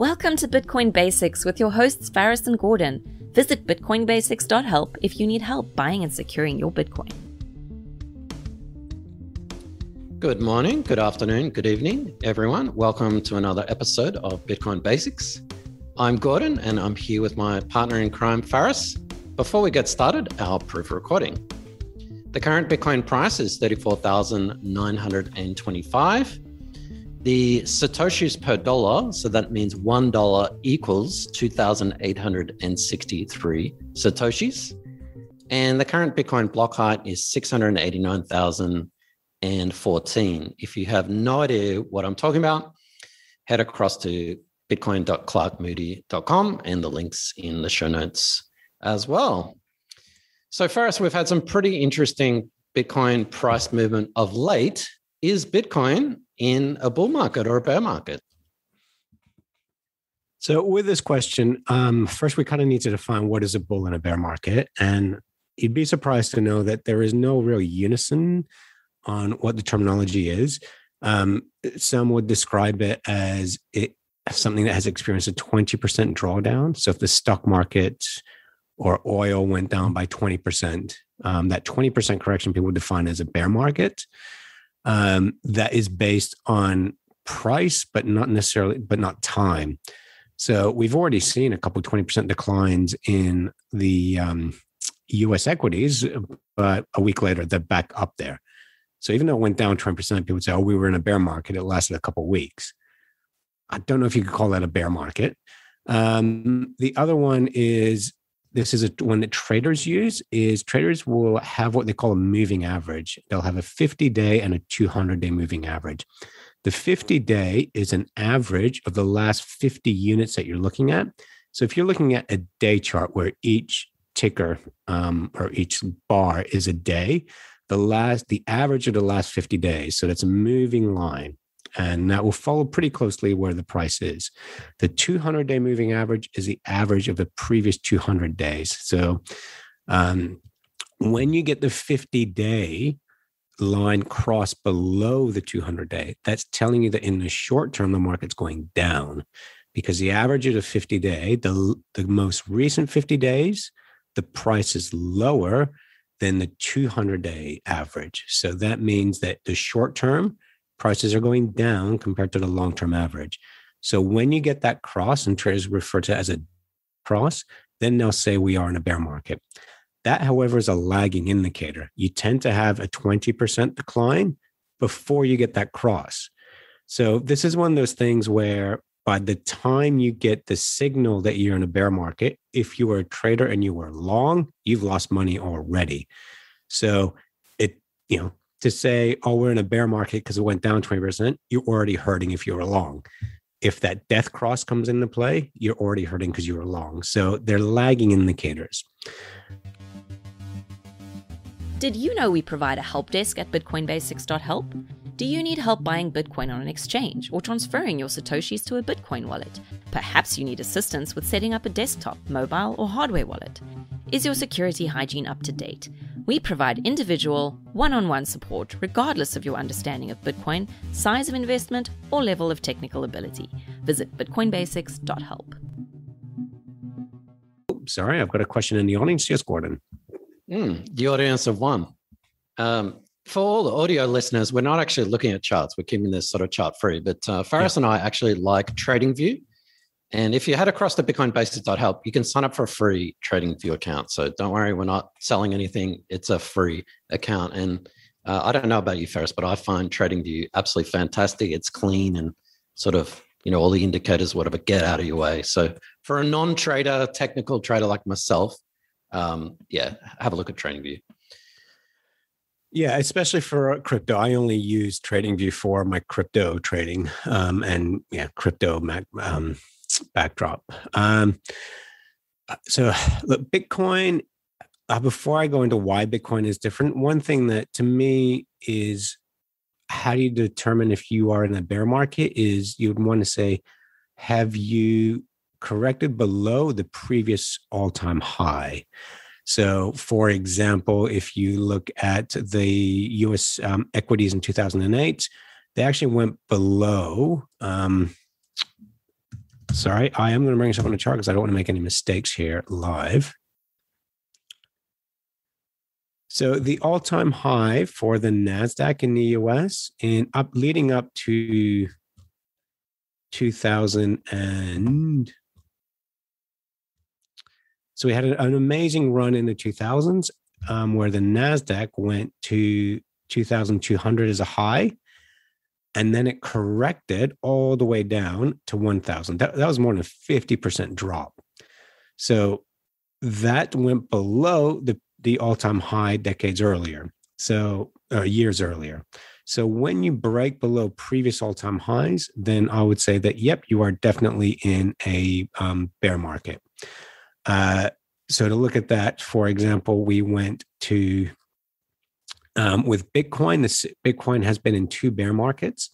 Welcome to Bitcoin Basics with your hosts Faris and Gordon. Visit bitcoinbasics.help if you need help buying and securing your Bitcoin. Good morning, good afternoon, good evening, everyone. Welcome to another episode of Bitcoin Basics. I'm Gordon and I'm here with my partner in crime, Faris. Before we get started, our proof recording. The current Bitcoin price is 34,925. The Satoshis per dollar, so that means $1 equals 2,863 Satoshis. And the current Bitcoin block height is 689,014. If you have no idea what I'm talking about, head across to bitcoin.clarkmoody.com and the links in the show notes as well. So, first, we've had some pretty interesting Bitcoin price movement of late. Is Bitcoin in a bull market or a bear market? So, with this question, um, first we kind of need to define what is a bull and a bear market. And you'd be surprised to know that there is no real unison on what the terminology is. Um, some would describe it as it something that has experienced a 20% drawdown. So, if the stock market or oil went down by 20%, um, that 20% correction people define as a bear market um, that is based on price, but not necessarily, but not time. So we've already seen a couple 20% declines in the um, US equities, but a week later, they're back up there. So even though it went down 20%, people would say, oh, we were in a bear market. It lasted a couple weeks. I don't know if you could call that a bear market. Um, the other one is this is a one that traders use is traders will have what they call a moving average. They'll have a 50 day and a 200 day moving average. The 50 day is an average of the last 50 units that you're looking at. So if you're looking at a day chart where each ticker um, or each bar is a day the last the average of the last 50 days so that's a moving line and that will follow pretty closely where the price is. The 200 day moving average is the average of the previous 200 days. So um, when you get the 50 day line cross below the 200 day, that's telling you that in the short term, the market's going down because the average of the 50 day, the, the most recent 50 days, the price is lower than the 200 day average. So that means that the short term, prices are going down compared to the long term average. So when you get that cross, and traders refer to it as a cross, then they'll say we are in a bear market. That, however, is a lagging indicator. You tend to have a 20% decline before you get that cross. So this is one of those things where by the time you get the signal that you're in a bear market, if you were a trader and you were long, you've lost money already. So it, you know, to say, oh, we're in a bear market because it went down 20%, you're already hurting if you're long. If that death cross comes into play, you're already hurting because you were long. So they're lagging indicators. Did you know we provide a help desk at bitcoinbasics.help? Do you need help buying Bitcoin on an exchange or transferring your Satoshis to a Bitcoin wallet? Perhaps you need assistance with setting up a desktop, mobile, or hardware wallet. Is your security hygiene up to date? We provide individual, one on one support regardless of your understanding of Bitcoin, size of investment, or level of technical ability. Visit bitcoinbasics.help. Sorry, I've got a question in the audience. Yes, Gordon. Mm, the audience of one. Um, for all the audio listeners, we're not actually looking at charts. We're keeping this sort of chart free. But uh, Faris yeah. and I actually like TradingView. And if you head across to bitcoinbasics.help, you can sign up for a free trading view account. So don't worry, we're not selling anything. It's a free account. And uh, I don't know about you, Faris, but I find TradingView absolutely fantastic. It's clean and sort of, you know, all the indicators, whatever, get out of your way. So for a non-trader, technical trader like myself, um, yeah, have a look at TradingView. Yeah, especially for crypto. I only use TradingView for my crypto trading um, and yeah, crypto um, backdrop. Um, uh, so, look, Bitcoin. Uh, before I go into why Bitcoin is different, one thing that to me is how do you determine if you are in a bear market? Is you would want to say, have you corrected below the previous all-time high? So, for example, if you look at the U.S. Um, equities in 2008, they actually went below. Um, sorry, I am going to bring this up on the chart because I don't want to make any mistakes here live. So the all-time high for the Nasdaq in the US in up leading up to 2000 and so we had an amazing run in the 2000s um, where the Nasdaq went to 2,200 as a high, and then it corrected all the way down to 1,000. That, that was more than a 50% drop. So that went below the the all time high decades earlier. So uh, years earlier. So when you break below previous all time highs, then I would say that, yep, you are definitely in a um, bear market. Uh, so to look at that, for example, we went to um, with Bitcoin. This Bitcoin has been in two bear markets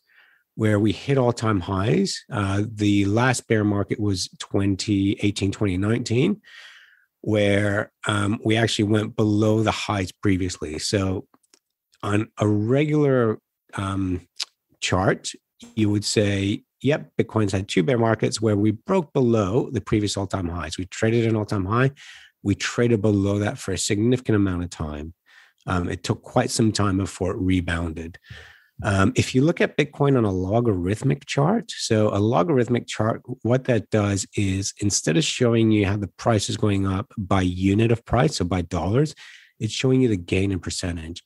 where we hit all time highs. Uh, the last bear market was 2018, 2019 where um, we actually went below the highs previously. So on a regular um, chart, you would say, yep, Bitcoin's had two bear markets where we broke below the previous all time highs. We traded an all time high. We traded below that for a significant amount of time. Um, it took quite some time before it rebounded. Um, if you look at Bitcoin on a logarithmic chart, so a logarithmic chart, what that does is instead of showing you how the price is going up by unit of price, so by dollars, it's showing you the gain in percentage.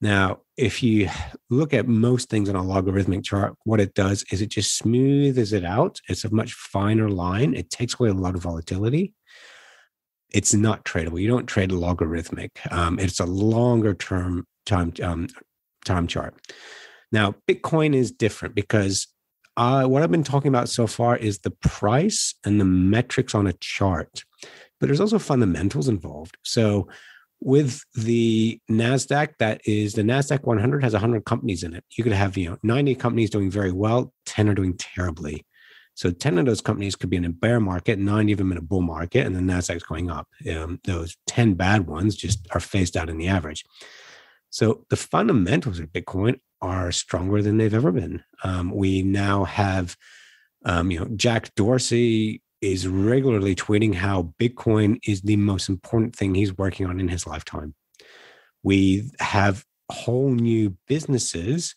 Now, if you look at most things on a logarithmic chart, what it does is it just smooths it out. It's a much finer line. It takes away a lot of volatility. It's not tradable. You don't trade logarithmic. Um, it's a longer term time um, time chart. Now, Bitcoin is different because uh, what I've been talking about so far is the price and the metrics on a chart, but there's also fundamentals involved. So, with the Nasdaq, that is the Nasdaq 100 has 100 companies in it. You could have you know 90 companies doing very well, 10 are doing terribly. So 10 of those companies could be in a bear market, nine of them in a bull market, and the Nasdaq's going up. Um, those 10 bad ones just are phased out in the average. So the fundamentals of Bitcoin are stronger than they've ever been. Um, we now have, um, you know, Jack Dorsey is regularly tweeting how Bitcoin is the most important thing he's working on in his lifetime. We have whole new businesses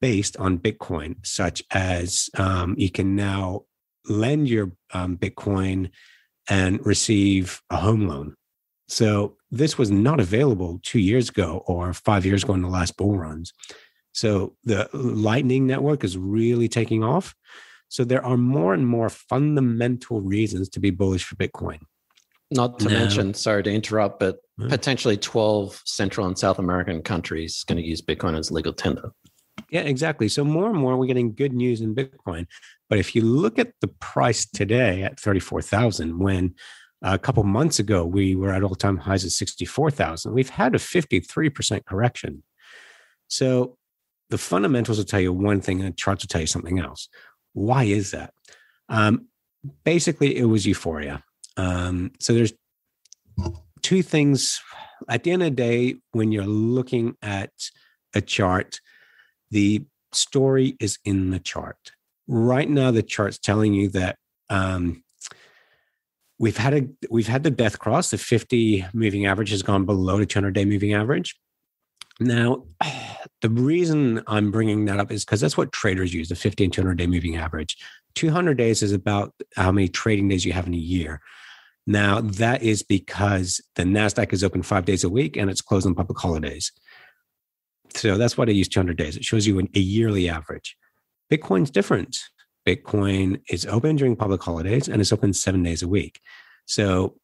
based on Bitcoin, such as um, you can now lend your um, Bitcoin and receive a home loan. So this was not available two years ago or five years ago in the last bull runs. So the Lightning Network is really taking off. So there are more and more fundamental reasons to be bullish for Bitcoin. Not to now, mention, sorry to interrupt, but potentially 12 Central and South American countries going to use Bitcoin as legal tender. Yeah, exactly. So more and more we're getting good news in Bitcoin. But if you look at the price today at 34,000 when a couple months ago we were at all-time highs at 64,000, we've had a 53% correction. So the fundamentals will tell you one thing and the charts will tell you something else. Why is that? Um, basically, it was euphoria. Um, so there's two things. At the end of the day, when you're looking at a chart, the story is in the chart. Right now, the chart's telling you that um, we've had a we've had the death cross. The 50 moving average has gone below the 200 day moving average. Now, the reason I'm bringing that up is because that's what traders use the 50 and 200 day moving average. 200 days is about how many trading days you have in a year. Now, that is because the NASDAQ is open five days a week and it's closed on public holidays. So that's why they use 200 days. It shows you an, a yearly average. Bitcoin's different. Bitcoin is open during public holidays and it's open seven days a week. So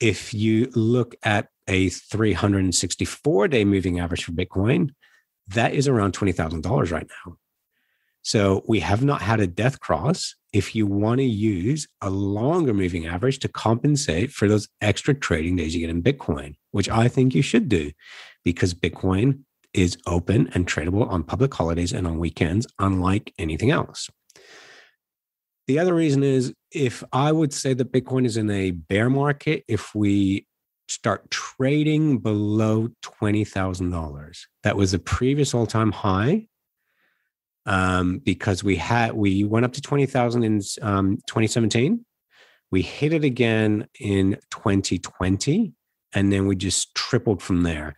if you look at a 364 day moving average for Bitcoin, that is around $20,000 right now. So we have not had a death cross. If you want to use a longer moving average to compensate for those extra trading days you get in Bitcoin, which I think you should do because Bitcoin is open and tradable on public holidays and on weekends, unlike anything else. The other reason is if I would say that Bitcoin is in a bear market, if we start trading below $20,000. That was the previous all time high. um, because we had we went up to 20,000 in um, 2017. We hit it again in 2020, and then we just tripled from there.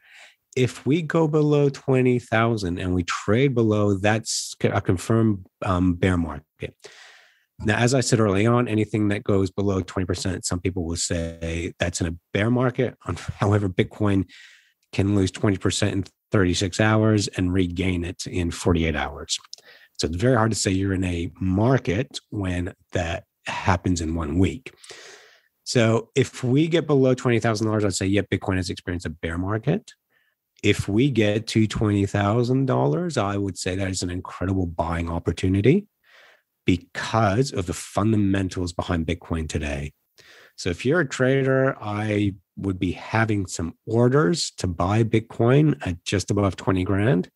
If we go below 20,000 and we trade below, that's a confirmed um, bear market. Now, as I said early on, anything that goes below 20%, some people will say that's in a bear market. However, Bitcoin can lose 20% in 36 hours and regain it in 48 hours. So it's very hard to say you're in a market when that happens in one week. So if we get below $20,000, I'd say, yeah, Bitcoin has experienced a bear market. If we get to $20,000, I would say that is an incredible buying opportunity because of the fundamentals behind Bitcoin today. So if you're a trader, I would be having some orders to buy Bitcoin at just above 20 grand.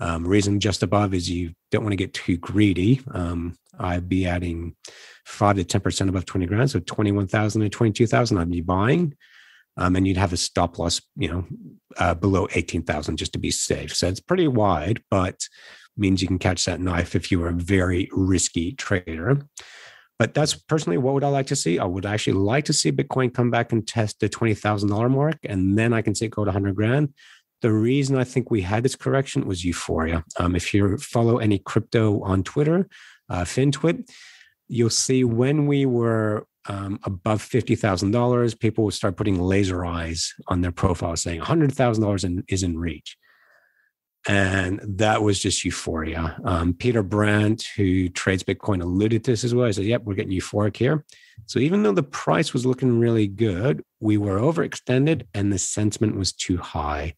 Um, reason just above is you don't want to get too greedy. Um, I'd be adding five to 10% above 20 grand. So 21,000 and 22,000 I'd be buying. Um, and you'd have a stop loss, you know, uh, below 18,000 just to be safe. So it's pretty wide, but means you can catch that knife if you are a very risky trader. But that's personally what would I like to see? I would actually like to see Bitcoin come back and test the $20,000 mark, and then I can say go to 100 grand. The reason I think we had this correction was euphoria. Um, if you follow any crypto on Twitter, uh, FinTwit, you'll see when we were um, above $50,000, people would start putting laser eyes on their profile saying $100,000 is in reach and that was just euphoria. Um, Peter Brandt, who trades Bitcoin, alluded to this as well. He said, "Yep, we're getting euphoric here." So even though the price was looking really good, we were overextended, and the sentiment was too high.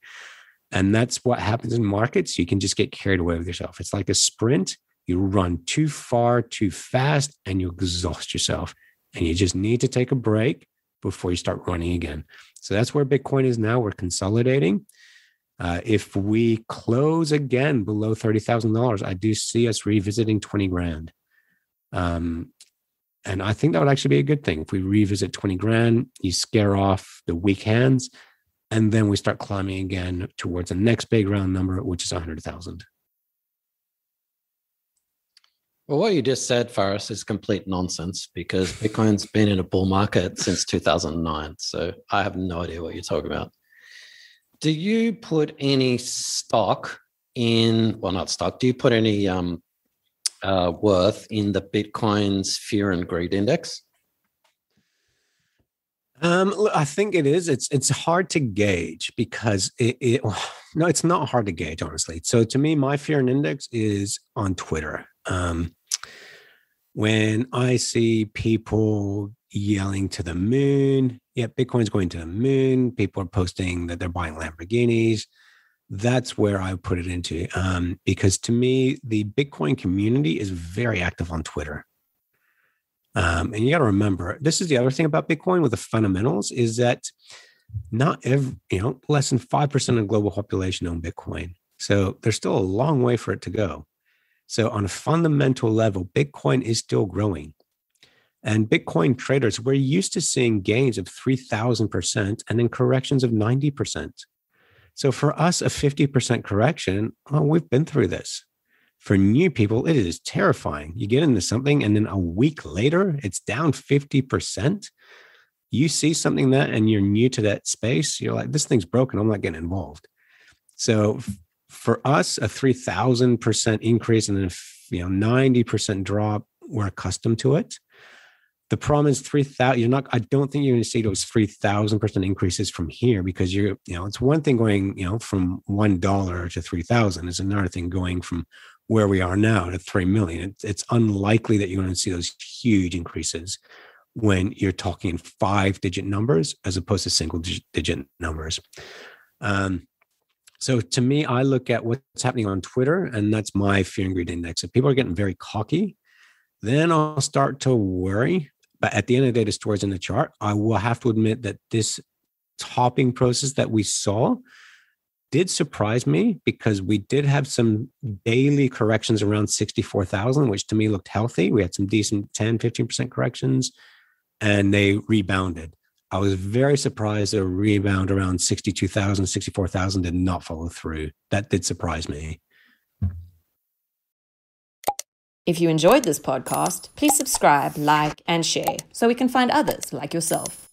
And that's what happens in markets. You can just get carried away with yourself. It's like a sprint. You run too far, too fast, and you exhaust yourself. And you just need to take a break before you start running again. So that's where Bitcoin is now. We're consolidating. Uh, if we close again below $30,000, I do see us revisiting 20 grand. Um, and I think that would actually be a good thing. If we revisit 20 grand, you scare off the weak hands, and then we start climbing again towards the next big round number, which is a 100,000. Well, what you just said, Faris, is complete nonsense because Bitcoin's been in a bull market since 2009. So I have no idea what you're talking about do you put any stock in well not stock do you put any um, uh, worth in the bitcoin's fear and greed index um, I think it is. It's it's hard to gauge because it, it, no, it's not hard to gauge honestly. So to me, my fear and index is on Twitter. Um, when I see people yelling to the moon, yeah, Bitcoin's going to the moon. People are posting that they're buying Lamborghinis. That's where I put it into. Um, because to me, the Bitcoin community is very active on Twitter. Um, and you got to remember, this is the other thing about Bitcoin with the fundamentals is that not every, you know, less than 5% of the global population own Bitcoin. So there's still a long way for it to go. So on a fundamental level, Bitcoin is still growing. And Bitcoin traders, we're used to seeing gains of 3,000% and then corrections of 90%. So for us, a 50% correction, we've been through this. For new people, it is terrifying. You get into something and then a week later, it's down 50%. You see something that and you're new to that space, you're like, this thing's broken. I'm not getting involved. So for us, a 3,000% increase and then, you know, 90% drop, we're accustomed to it. The problem is three thousand. You're not. I don't think you're going to see those three thousand percent increases from here because you're. You know, it's one thing going. You know, from one dollar to three thousand. Is another thing going from where we are now to three million. It's, it's unlikely that you're going to see those huge increases when you're talking five digit numbers as opposed to single digit numbers. Um, so to me, I look at what's happening on Twitter, and that's my fear and greed index. If people are getting very cocky, then I'll start to worry but at the end of the day, the story's in the chart. I will have to admit that this topping process that we saw did surprise me because we did have some daily corrections around 64,000, which to me looked healthy. We had some decent 10, 15% corrections and they rebounded. I was very surprised a rebound around 62,000, 64,000 did not follow through. That did surprise me. If you enjoyed this podcast, please subscribe, like, and share so we can find others like yourself.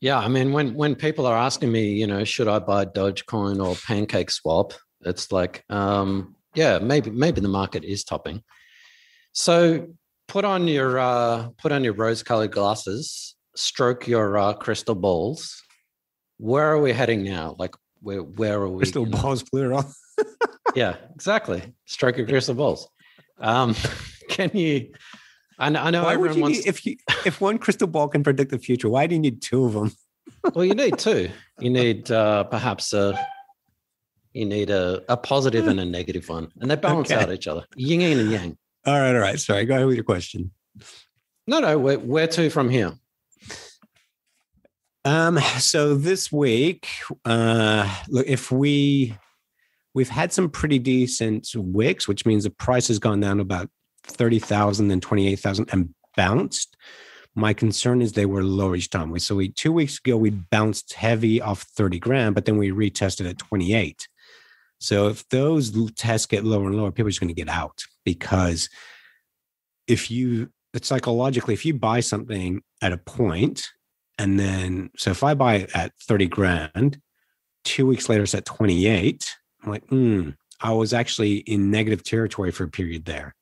Yeah, I mean, when when people are asking me, you know, should I buy Dogecoin or Pancake Swap, it's like, um, yeah, maybe maybe the market is topping. So put on your uh, put on your rose-colored glasses, stroke your uh, crystal balls. Where are we heading now? Like, where where are we? Crystal know? balls, plural. yeah, exactly. Stroke your crystal balls. Um, can you? I know, I know Why everyone wants. need, if you if one crystal ball can predict the future, why do you need two of them? well, you need two. You need uh, perhaps a. You need a, a positive and a negative one, and they balance Okay. out each other. Yin and yang. All right, all right. Sorry, go ahead with your question. No, no. Where, where to from here? Um, so this week, uh, look, if we we've had some pretty decent wicks, which means the price has gone down to about thirty thousand and twenty eight thousand and bounced. My concern is they were lower each time. We so we two weeks ago we bounced heavy off thirty grand, but then we retested at twenty eight. So if those tests get lower and lower, people are just going to get out because if you it's psychologically if you buy something at a point and then, so if I buy it at 30 grand, two weeks later it's at 28, I'm like, hmm, I was actually in negative territory for a period there.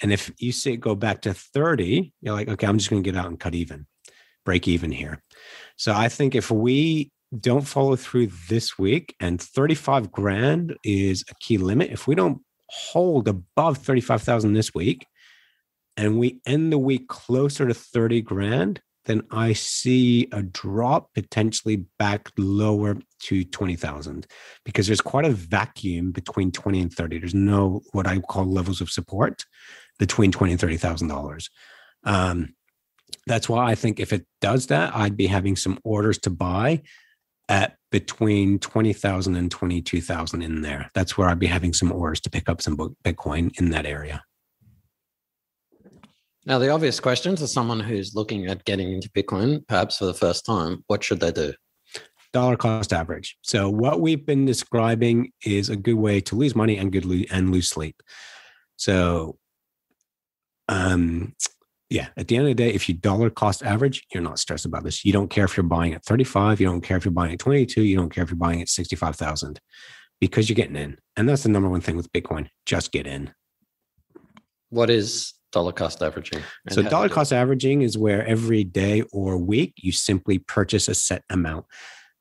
And if you see it go back to 30, you're like, okay, I'm just going to get out and cut even, break even here. So I think if we don't follow through this week and 35 grand is a key limit, if we don't hold above 35,000 this week and we end the week closer to 30 grand, then I see a drop potentially back lower to 20,000 because there's quite a vacuum between 20 and 30. There's no what I call levels of support between 20 and 30,000 dollars. Um, that's why I think if it does that, I'd be having some orders to buy at between 20,000 and 22,000 in there. That's where I'd be having some orders to pick up some Bitcoin in that area. Now, the obvious question to someone who's looking at getting into Bitcoin, perhaps for the first time, what should they do? dollar cost average. So what we've been describing is a good way to lose money and good lo- and lose sleep. So um yeah, at the end of the day, if you dollar cost average, you're not stressed about this. You don't care if you're buying at 35, you don't care if you're buying at 22, you don't care if you're buying at 65,000 because you're getting in. And that's the number one thing with Bitcoin, just get in. What is dollar cost averaging? So dollar you do it? cost averaging is where every day or week you simply purchase a set amount.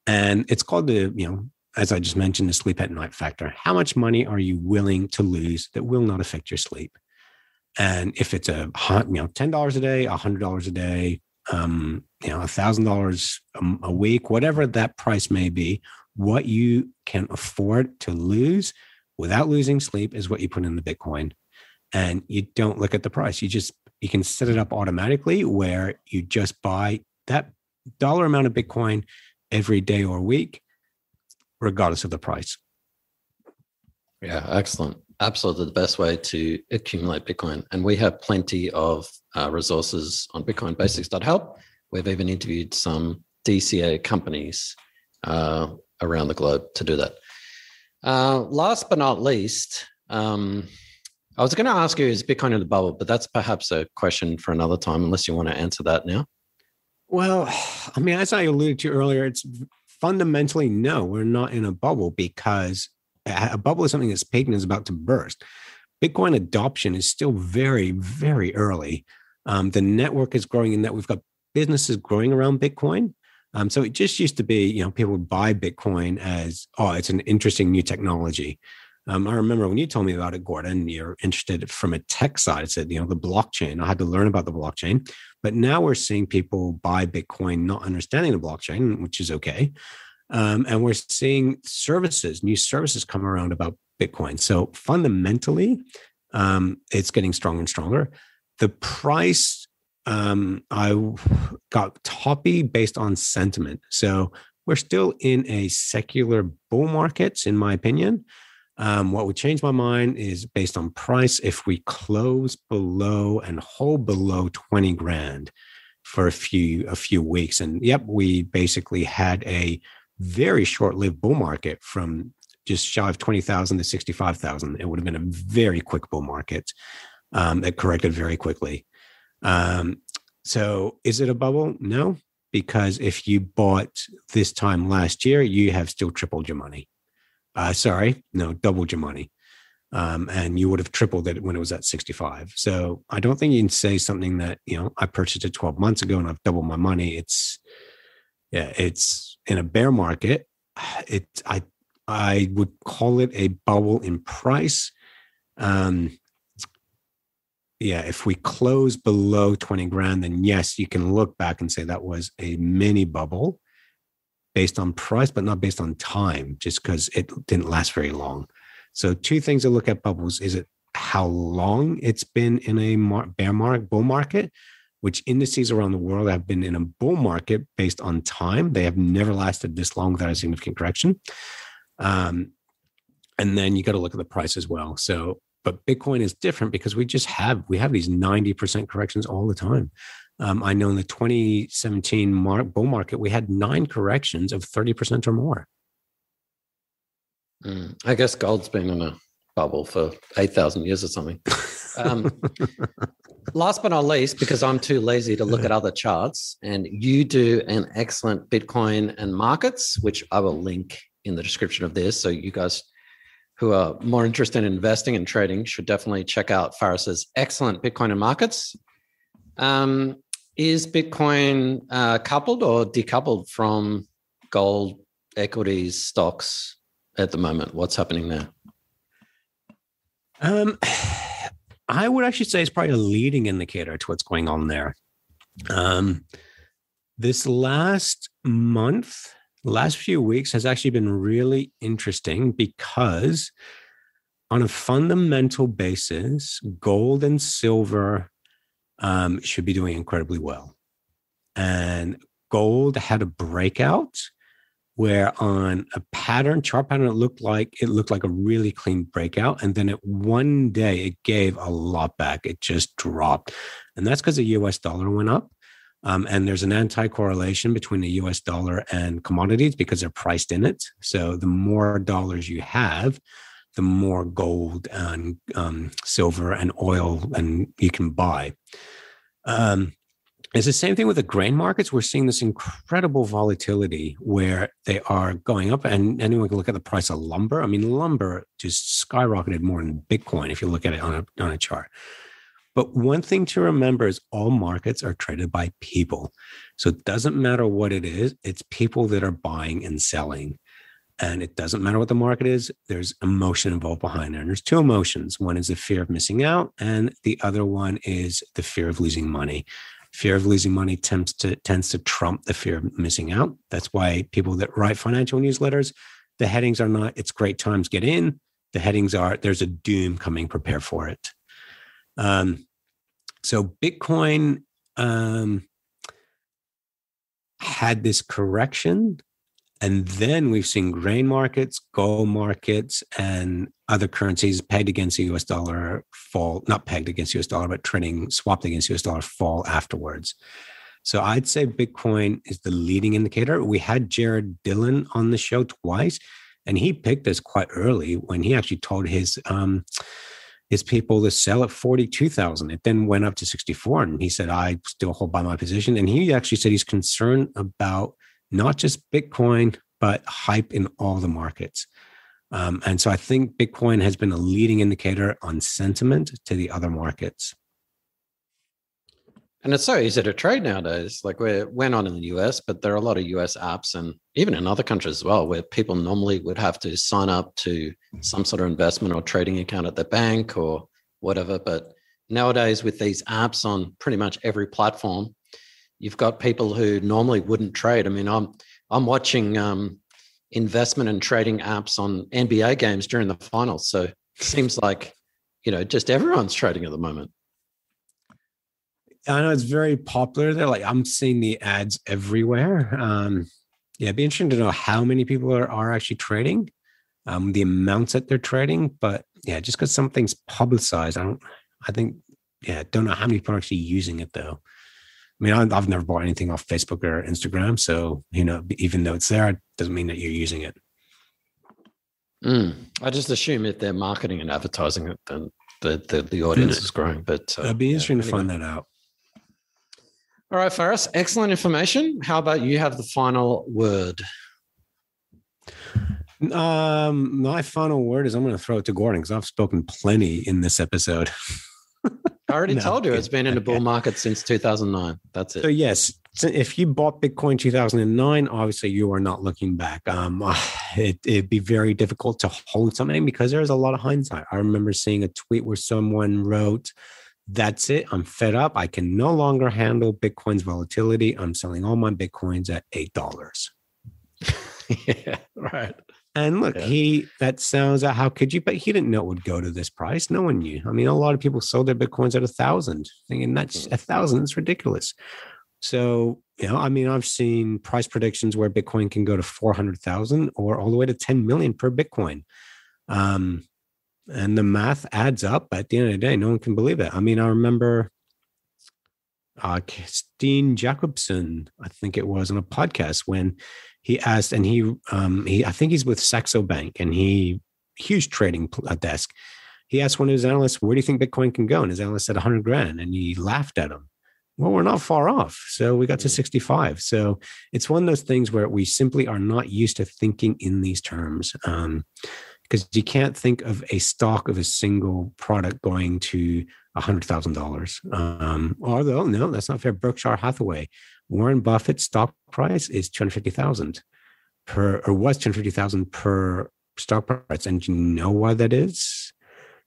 And it's called the, you know, as I just mentioned, the sleep at night factor. How much money are you willing to lose that will not affect your sleep? And if it's a you know ten dollars a day, a hundred dollars a day, um, you know, a thousand dollars a week, whatever that price may be, what you can afford to lose without losing sleep is what you put in the Bitcoin and you don't look at the price. You just you can set it up automatically where you just buy that dollar amount of Bitcoin every day or week, regardless of the price. Yeah, excellent. Absolutely the best way to accumulate Bitcoin. And we have plenty of uh, resources on bitcoinbasics.help. We've even interviewed some DCA companies uh, around the globe to do that. Uh, last but not least, um, I was going to ask you, is Bitcoin in the bubble? But that's perhaps a question for another time, unless you want to answer that now. Well, I mean, as I alluded to earlier, it's fundamentally no, we're not in a bubble because a bubble is something that's and is about to burst. Bitcoin adoption is still very, very early. Um, the network is growing in that we've got businesses growing around Bitcoin. Um, so it just used to be, you know, people would buy Bitcoin as, oh, it's an interesting new technology. Um, I remember when you told me about it, Gordon, you're interested from a tech side. It said, you know, the blockchain. I had to learn about the blockchain. But now we're seeing people buy Bitcoin not understanding the blockchain, which is okay. Um, and we're seeing services, new services come around about Bitcoin. So fundamentally, um, it's getting stronger and stronger. The price, um, I got toppy based on sentiment. So we're still in a secular bull market, in my opinion. Um, what would change my mind is based on price. If we close below and hold below 20 grand for a few a few weeks, and yep, we basically had a very short-lived bull market from just shy of 20,000 to 65,000. It would have been a very quick bull market um, that corrected very quickly. Um, so is it a bubble? No, because if you bought this time last year, you have still tripled your money. Uh, sorry, no, doubled your money. Um, and you would have tripled it when it was at 65. So I don't think you can say something that, you know, I purchased it 12 months ago and I've doubled my money. It's, yeah, it's in a bear market. It, I, I would call it a bubble in price. Um, yeah, if we close below 20 grand, then yes, you can look back and say that was a mini bubble based on price, but not based on time, just because it didn't last very long. So, two things to look at bubbles is it how long it's been in a mar- bear market, bull market, which indices around the world have been in a bull market based on time. They have never lasted this long without a significant correction. Um, and then you got to look at the price as well. So, but Bitcoin is different because we just have we have these 90% corrections all the time. Um, I know in the 2017 mar- bull market, we had nine corrections of 30% or more. Mm, I guess gold's been in a bubble for 8,000 years or something. Um, last but not least, because I'm too lazy to look at other charts, and you do an excellent Bitcoin and markets, which I will link in the description of this. So you guys who are more interested in investing and trading should definitely check out Faris's excellent Bitcoin and markets. Um, is Bitcoin uh, coupled or decoupled from gold, equities, stocks at the moment? What's happening there? Um, I would actually say it's probably a leading indicator to what's going on there. Um, this last month, last few weeks has actually been really interesting because on a fundamental basis, gold and silver um, should be doing incredibly well. And gold had a breakout where on a pattern chart pattern it looked like it looked like a really clean breakout and then it one day it gave a lot back. It just dropped. And that's because the us dollar went up. Um, and there's an anti-correlation between the us dollar and commodities because they're priced in it. So the more dollars you have the more gold and um, silver and oil and you can buy. Um, it's the same thing with the grain markets. We're seeing this incredible volatility where they are going up, and anyone can look at the price of lumber. I mean, lumber just skyrocketed more than Bitcoin if you look at it on a, on a chart. But one thing to remember is all markets are traded by people. So it doesn't matter what it is, it's people that are buying and selling. And it doesn't matter what the market is, there's emotion involved behind it. And there's two emotions. One is the fear of missing out, and the other one is the fear of losing money fear of losing money tends to tends to trump the fear of missing out. That's why people that write financial newsletters, the headings are not "It's great times, get in." The headings are "There's a doom coming, prepare for it." Um, so Bitcoin um, had this correction and then we've seen grain markets, gold markets, and other currencies pegged against the US dollar fall, not pegged against US dollar, but trading swapped against US dollar fall afterwards. So I'd say Bitcoin is the leading indicator. We had Jared Dillian on the show twice, and he picked this quite early when he actually told his um, his people to sell at 42,000. It then went up to 64. And he said, I still hold by my position. And he actually said he's concerned about not just Bitcoin, but hype in all the markets. Um, and so I think Bitcoin has been a leading indicator on sentiment to the other markets. And it's so easy to trade nowadays. Like we're we're not in the US, but there are a lot of US apps and even in other countries as well, where people normally would have to sign up to some sort of investment or trading account at the bank or whatever. But nowadays, with these apps on pretty much every platform, you've got people who normally wouldn't trade. I mean, I'm I'm watching um, investment and trading apps on NBA games during the finals. So it seems like you know just everyone's trading at the moment. I know it's very popular there. Like I'm seeing the ads everywhere. Um, yeah, it'd be interesting to know how many people are, are actually trading, um, the amounts that they're trading. But yeah, just because something's publicized, I don't. I think yeah, don't know how many people are actually using it though. I mean, I've never bought anything off Facebook or Instagram. So, you know, even though it's there, it doesn't mean that you're using it. Mm. I just assume if they're marketing and advertising it, then the the, the audience mm. is growing. But uh, it'd be interesting yeah, to find that out. All right, Faris, excellent information. How about you have the final word? Um, my final word is I'm going to throw it to Gordon because I've spoken plenty in this episode. I already no, told you it's been in a bull market since 2009. That's it. So yes, if you bought Bitcoin 2009, obviously you are not looking back. Um, it, it'd be very difficult to hold something because there's a lot of hindsight. I remember seeing a tweet where someone wrote, "That's it. I'm fed up. I can no longer handle Bitcoin's volatility. I'm selling all my Bitcoins at eight dollars." yeah, right. And look, yeah. he that sounds uh, how could you? But he didn't know it would go to this price. No one knew. I mean, a lot of people sold their bitcoins at a thousand, thinking that's mm. a thousand. It's ridiculous. So you know, I mean, I've seen price predictions where Bitcoin can go to four hundred thousand or all the way to ten million per Bitcoin. Um, and the math adds up. At the end of the day, no one can believe it. I mean, I remember uh, Steen Jakobsen, I think it was, on a podcast when he asked, and he, um, he, I think he's with Saxo Bank, and he huge trading uh, desk. He asked one of his analysts, "Where do you think Bitcoin can go?" And his analyst said, "100 grand," and he laughed at him. Well, we're not far off. So we got to mm. 65. So it's one of those things where we simply are not used to thinking in these terms. Um, because you can't think of a stock of a single product going to $100,000. Um, although, no, that's not fair. Berkshire Hathaway Warren Buffett's stock price is 250,000 per or was 250,000 per stock price. And you know why that is?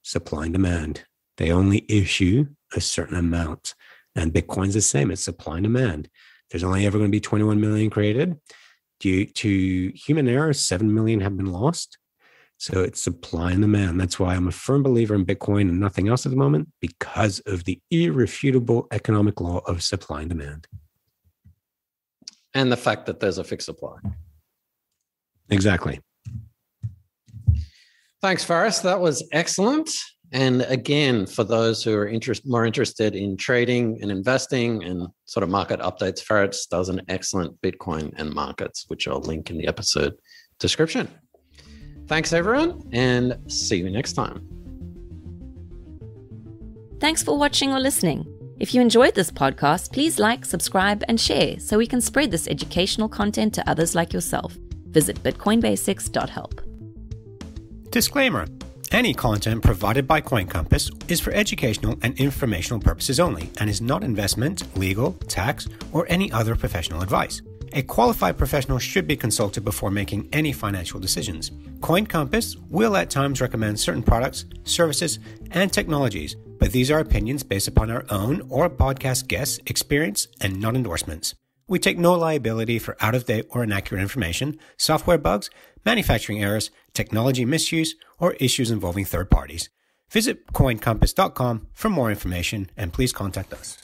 Supply and demand. They only issue a certain amount. And Bitcoin's the same. It's supply and demand. There's only ever going to be 21 million created. Due to human error, 7 million have been lost. So it's supply and demand. That's why I'm a firm believer in Bitcoin and nothing else at the moment because of the irrefutable economic law of supply and demand and the fact that there's a fixed supply. Exactly. Thanks, Faris. That was excellent. And again, for those who are interest, more interested in trading and investing and sort of market updates, Faris does an excellent Bitcoin and markets, which I'll link in the episode description. Thanks, everyone, and see you next time. Thanks for watching or listening. If you enjoyed this podcast, please like, subscribe, and share so we can spread this educational content to others like yourself. Visit bitcoinbasics.help. Disclaimer Any content provided by Coin Compass is for educational and informational purposes only and is not investment, legal, tax, or any other professional advice. A qualified professional should be consulted before making any financial decisions. Coin Compass will at times recommend certain products, services, and technologies but these are opinions based upon our own or podcast guests' experience and not endorsements. We take no liability for out of date or inaccurate information, software bugs, manufacturing errors, technology misuse, or issues involving third parties. Visit coincompass.com for more information and please contact us.